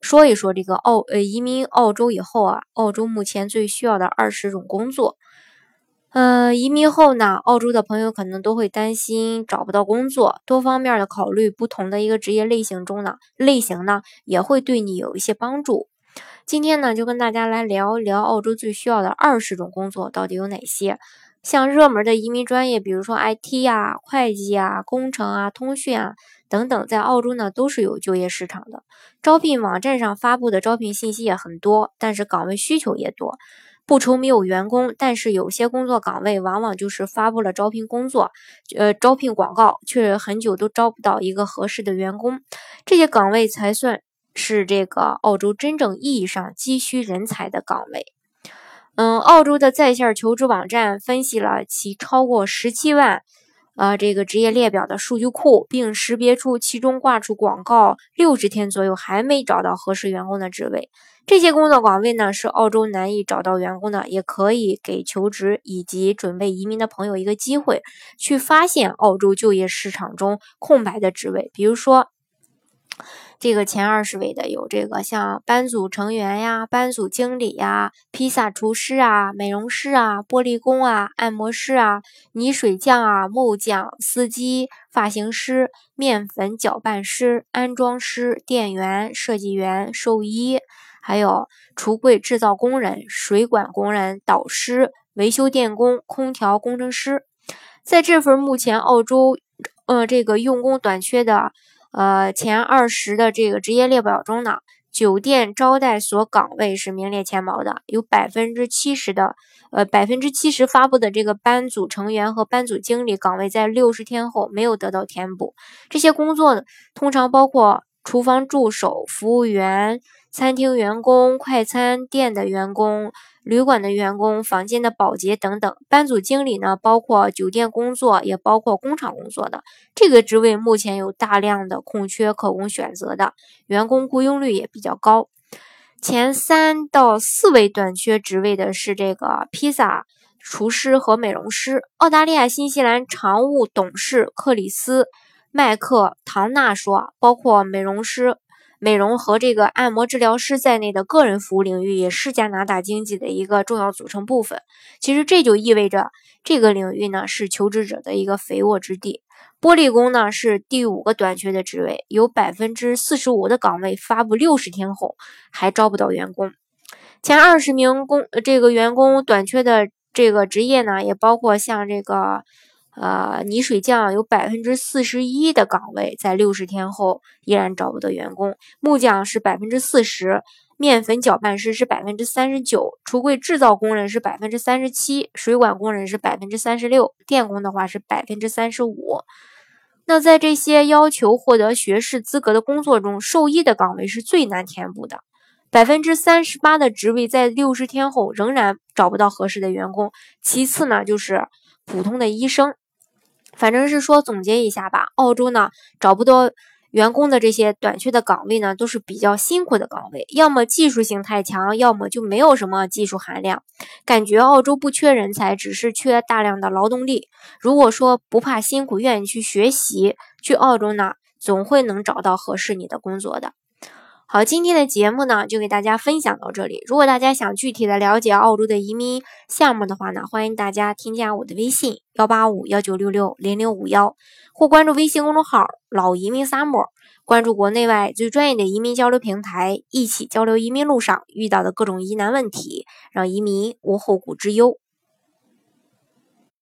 说一说这个澳呃移民澳洲以后啊，澳洲目前最需要的二十种工作。呃，移民后呢，澳洲的朋友可能都会担心找不到工作，多方面的考虑不同的一个职业类型中呢，类型呢也会对你有一些帮助。今天呢，就跟大家来聊一聊澳洲最需要的二十种工作到底有哪些。像热门的移民专业，比如说 IT 呀、会计啊、工程啊、通讯啊等等，在澳洲呢都是有就业市场的。招聘网站上发布的招聘信息也很多，但是岗位需求也多。不愁没有员工，但是有些工作岗位往往就是发布了招聘工作，呃，招聘广告，却很久都招不到一个合适的员工。这些岗位才算是这个澳洲真正意义上急需人才的岗位。嗯，澳洲的在线求职网站分析了其超过十七万，呃，这个职业列表的数据库，并识别出其中挂出广告六十天左右还没找到合适员工的职位。这些工作岗位呢，是澳洲难以找到员工的，也可以给求职以及准备移民的朋友一个机会，去发现澳洲就业市场中空白的职位，比如说。这个前二十位的有这个像班组成员呀、班组经理呀、披萨厨师啊、美容师啊、玻璃工啊、按摩师啊、泥水匠啊、木匠、司机、发型师、面粉搅拌师、安装师、店员、设计员、兽医，还有橱柜制造工人、水管工人、导师、维修电工、空调工程师。在这份目前澳洲，呃，这个用工短缺的。呃，前二十的这个职业列表中呢，酒店招待所岗位是名列前茅的，有百分之七十的，呃，百分之七十发布的这个班组成员和班组经理岗位在六十天后没有得到填补。这些工作呢，通常包括厨房助手、服务员。餐厅员工、快餐店的员工、旅馆的员工、房间的保洁等等。班组经理呢，包括酒店工作，也包括工厂工作的。这个职位目前有大量的空缺可供选择的，员工雇佣率也比较高。前三到四位短缺职位的是这个披萨厨师和美容师。澳大利亚新西兰常务董事克里斯麦克唐纳说，包括美容师。美容和这个按摩治疗师在内的个人服务领域也是加拿大经济的一个重要组成部分。其实这就意味着这个领域呢是求职者的一个肥沃之地。玻璃工呢是第五个短缺的职位，有百分之四十五的岗位发布六十天后还招不到员工。前二十名工这个员工短缺的这个职业呢，也包括像这个。呃，泥水匠有百分之四十一的岗位在六十天后依然找不到员工，木匠是百分之四十，面粉搅拌师是百分之三十九，橱柜制造工人是百分之三十七，水管工人是百分之三十六，电工的话是百分之三十五。那在这些要求获得学士资格的工作中，兽医的岗位是最难填补的，百分之三十八的职位在六十天后仍然找不到合适的员工。其次呢，就是普通的医生。反正是说总结一下吧，澳洲呢找不到员工的这些短缺的岗位呢，都是比较辛苦的岗位，要么技术性太强，要么就没有什么技术含量。感觉澳洲不缺人才，只是缺大量的劳动力。如果说不怕辛苦，愿意去学习，去澳洲呢，总会能找到合适你的工作的。好，今天的节目呢，就给大家分享到这里。如果大家想具体的了解澳洲的移民项目的话呢，欢迎大家添加我的微信幺八五幺九六六零零五幺，或关注微信公众号“老移民 summer”，关注国内外最专业的移民交流平台，一起交流移民路上遇到的各种疑难问题，让移民无后顾之忧。